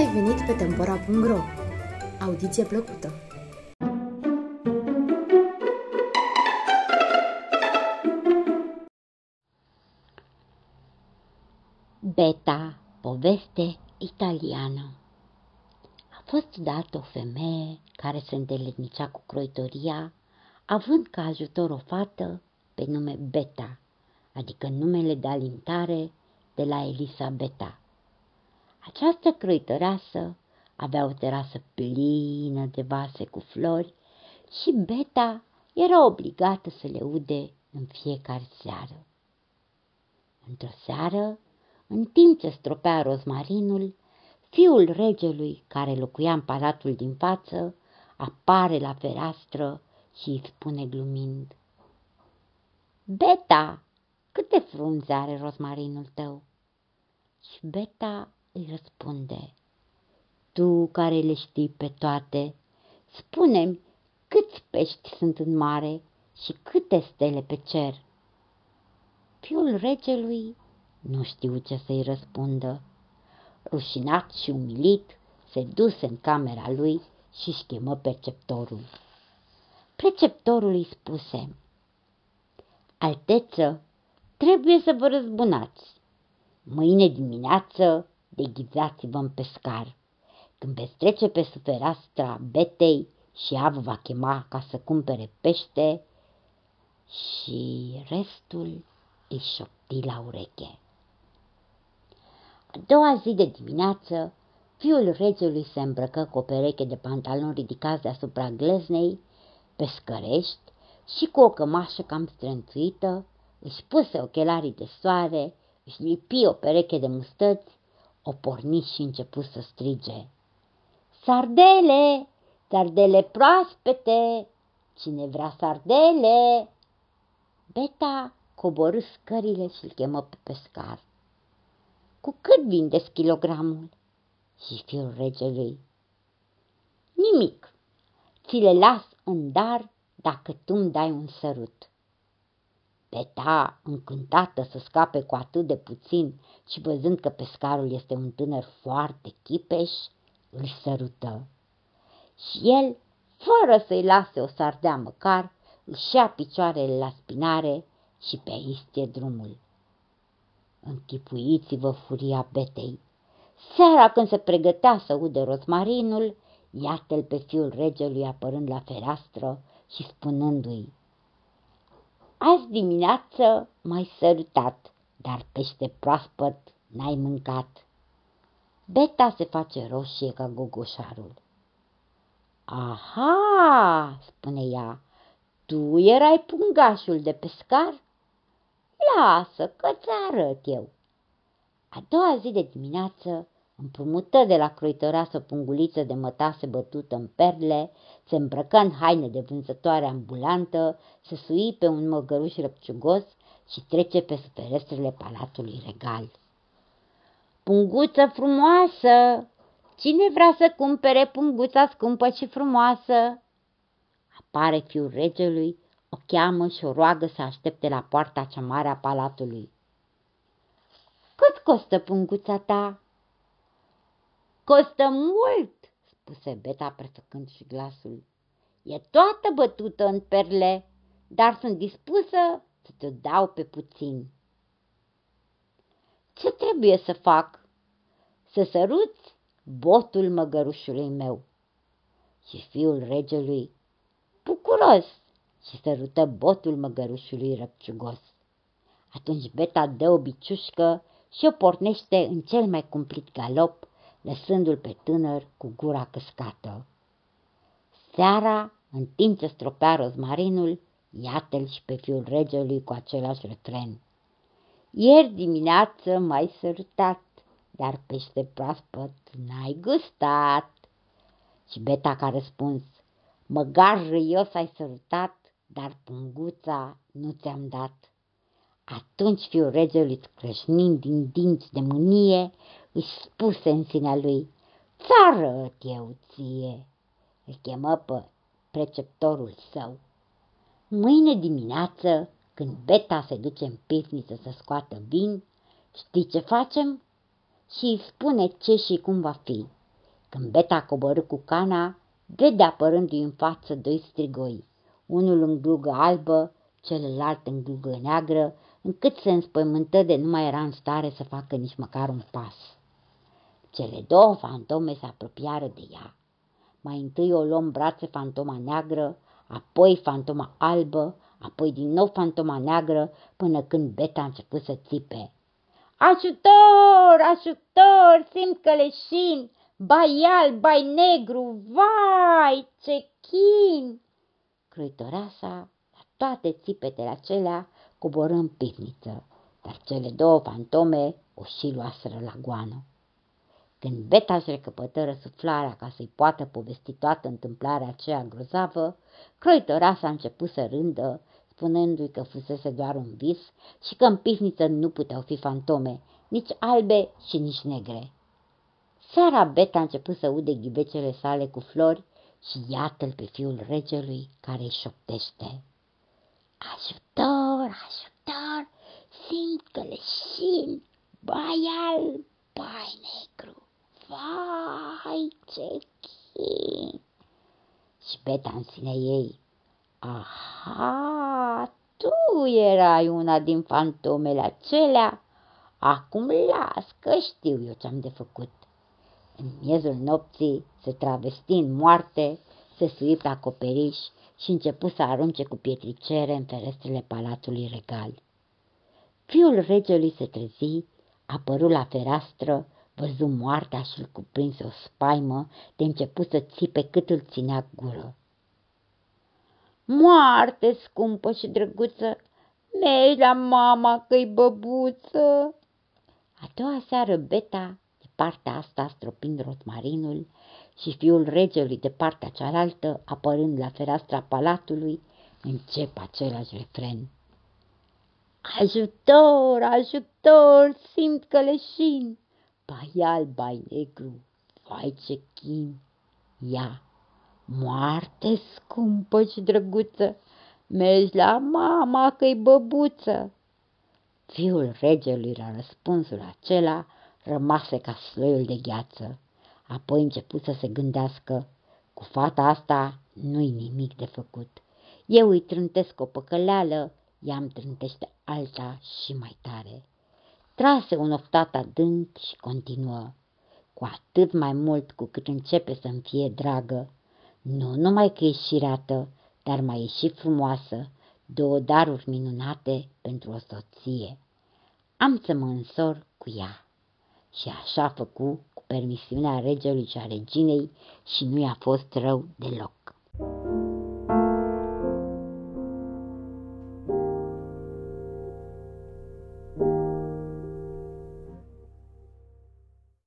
ai venit pe Tempora.ro! Audiție plăcută! Beta, poveste italiană A fost dată o femeie care se îndeletnicea cu croitoria, având ca ajutor o fată pe nume Beta, adică numele de alintare de la Elisabeta. Această croitoreasă avea o terasă plină de vase cu flori și Beta era obligată să le ude în fiecare seară. Într-o seară, în timp ce stropea rozmarinul, fiul regelui care locuia în palatul din față apare la fereastră și îi spune glumind. Beta, câte frunze are rozmarinul tău? Și Beta îi răspunde, Tu care le știi pe toate, spune-mi câți pești sunt în mare și câte stele pe cer. Fiul regelui nu știu ce să-i răspundă. Rușinat și umilit, se duse în camera lui și își chemă perceptorul. Preceptorul îi spuse, Alteță, trebuie să vă răzbunați. Mâine dimineață deghizați-vă în pescar. Când veți trece pe suferastra betei și ea vă va chema ca să cumpere pește și restul îi șopti la ureche. A doua zi de dimineață, fiul regelui se îmbrăcă cu o pereche de pantaloni ridicați deasupra gleznei, pescărești și cu o cămașă cam strânțuită, își puse ochelarii de soare, își lipi o pereche de mustăți, o porni și început să strige. Sardele! Sardele proaspete! Cine vrea sardele? Beta coborâ scările și îl chemă pe pescar. Cu cât vindeți kilogramul? Și fiul regelui. Nimic. Ți le las în dar dacă tu îmi dai un sărut. Beta, încântată să scape cu atât de puțin și văzând că pescarul este un tânăr foarte chipeș, îl sărută. Și el, fără să-i lase o sardea măcar, își ia picioarele la spinare și pe istie drumul. Închipuiți-vă furia betei. Seara când se pregătea să ude rozmarinul, iată-l pe fiul regelui apărând la fereastră și spunându-i Azi dimineață m-ai sărutat, dar pește proaspăt n-ai mâncat. Beta se face roșie ca gogoșarul. Aha, spune ea, tu erai pungașul de pescar? Lasă că ți arăt eu. A doua zi de dimineață împrumută de la croitoreasă punguliță de mătase bătută în perle, se îmbrăcă în haine de vânzătoare ambulantă, se sui pe un măgăruș răpciugos și trece pe ferestrele palatului regal. Punguță frumoasă! Cine vrea să cumpere punguța scumpă și frumoasă? Apare fiul regelui o cheamă și o roagă să aștepte la poarta cea mare a palatului. Cât costă punguța ta? Costă mult, spuse Beta prefăcând și glasul. E toată bătută în perle, dar sunt dispusă să te dau pe puțin. Ce trebuie să fac? Să săruți botul măgărușului meu. Și fiul regelui, bucuros, și sărută botul măgărușului răpciugos. Atunci Beta dă o biciușcă și o pornește în cel mai cumplit galop, lăsându-l pe tânăr cu gura căscată. Seara, în timp ce stropea rozmarinul, iată-l și pe fiul regelui cu același refren. Ieri dimineață m-ai sărutat, dar pește proaspăt n-ai gustat. Și Beta ca răspuns, măgar râios ai sărutat, dar punguța nu ți-am dat. Atunci fiul regelui, scrășnind din dinți de mânie, își spuse în sinea lui, Țară eu ție! Îl chemă pe preceptorul său. Mâine dimineață, când Beta se duce în pivniță să scoată vin, știi ce facem? Și îi spune ce și cum va fi. Când Beta coborâ cu cana, vede apărându-i în față doi strigoi, unul în glugă albă, celălalt în glugă neagră, încât se înspăimântă de nu mai era în stare să facă nici măcar un pas. Cele două fantome se apropiară de ea. Mai întâi o luăm brațe fantoma neagră, apoi fantoma albă, apoi din nou fantoma neagră, până când Beta a început să țipe. Ajutor, ajutor, simt că leșin, bai alb, bai negru, vai, ce chin! Croitoreasa, la toate țipetele acelea, coborâ în pivniță, dar cele două fantome o și luaseră la goană. Când Beta își recăpătă răsuflarea ca să-i poată povesti toată întâmplarea aceea grozavă, croitoreasa a început să rândă, spunându-i că fusese doar un vis și că în pivniță nu puteau fi fantome, nici albe și nici negre. Seara Beta a început să ude ghibecele sale cu flori și iată-l pe fiul regelui care îi șoptește. Ajutor, ajutor, simt că leșin, bai alb, bai negru, vai ce chin. Și Beta în sine ei, aha, tu erai una din fantomele acelea, acum las că știu eu ce-am de făcut. În miezul nopții se travesti în moarte, se sui pe acoperiș și începu să arunce cu pietricere în ferestrele palatului regal. Fiul regelui se trezi, apăru la fereastră, văzu moartea și îl cuprinse o spaimă de început să țipe cât îl ținea gură. Moarte scumpă și drăguță, mergi la mama că-i băbuță. A doua seară Beta, de partea asta stropind rotmarinul, și fiul regelui de partea cealaltă, apărând la fereastra palatului, încep același refren. Ajutor, ajutor, simt că leșin, bai alb, bai negru, vai ce chin. Ia, moarte scumpă și drăguță, mergi la mama că-i băbuță. Fiul regelui la răspunsul acela rămase ca sloiul de gheață. Apoi început să se gândească, cu fata asta nu-i nimic de făcut. Eu îi trântesc o păcăleală, ea îmi trântește alta și mai tare. Trase un oftat adânc și continuă, cu atât mai mult cu cât începe să-mi fie dragă. Nu numai că e șirată, dar mai e și frumoasă, două daruri minunate pentru o soție. Am să mă însor cu ea. Și așa făcu cu permisiunea regelui și a reginei și nu i-a fost rău deloc.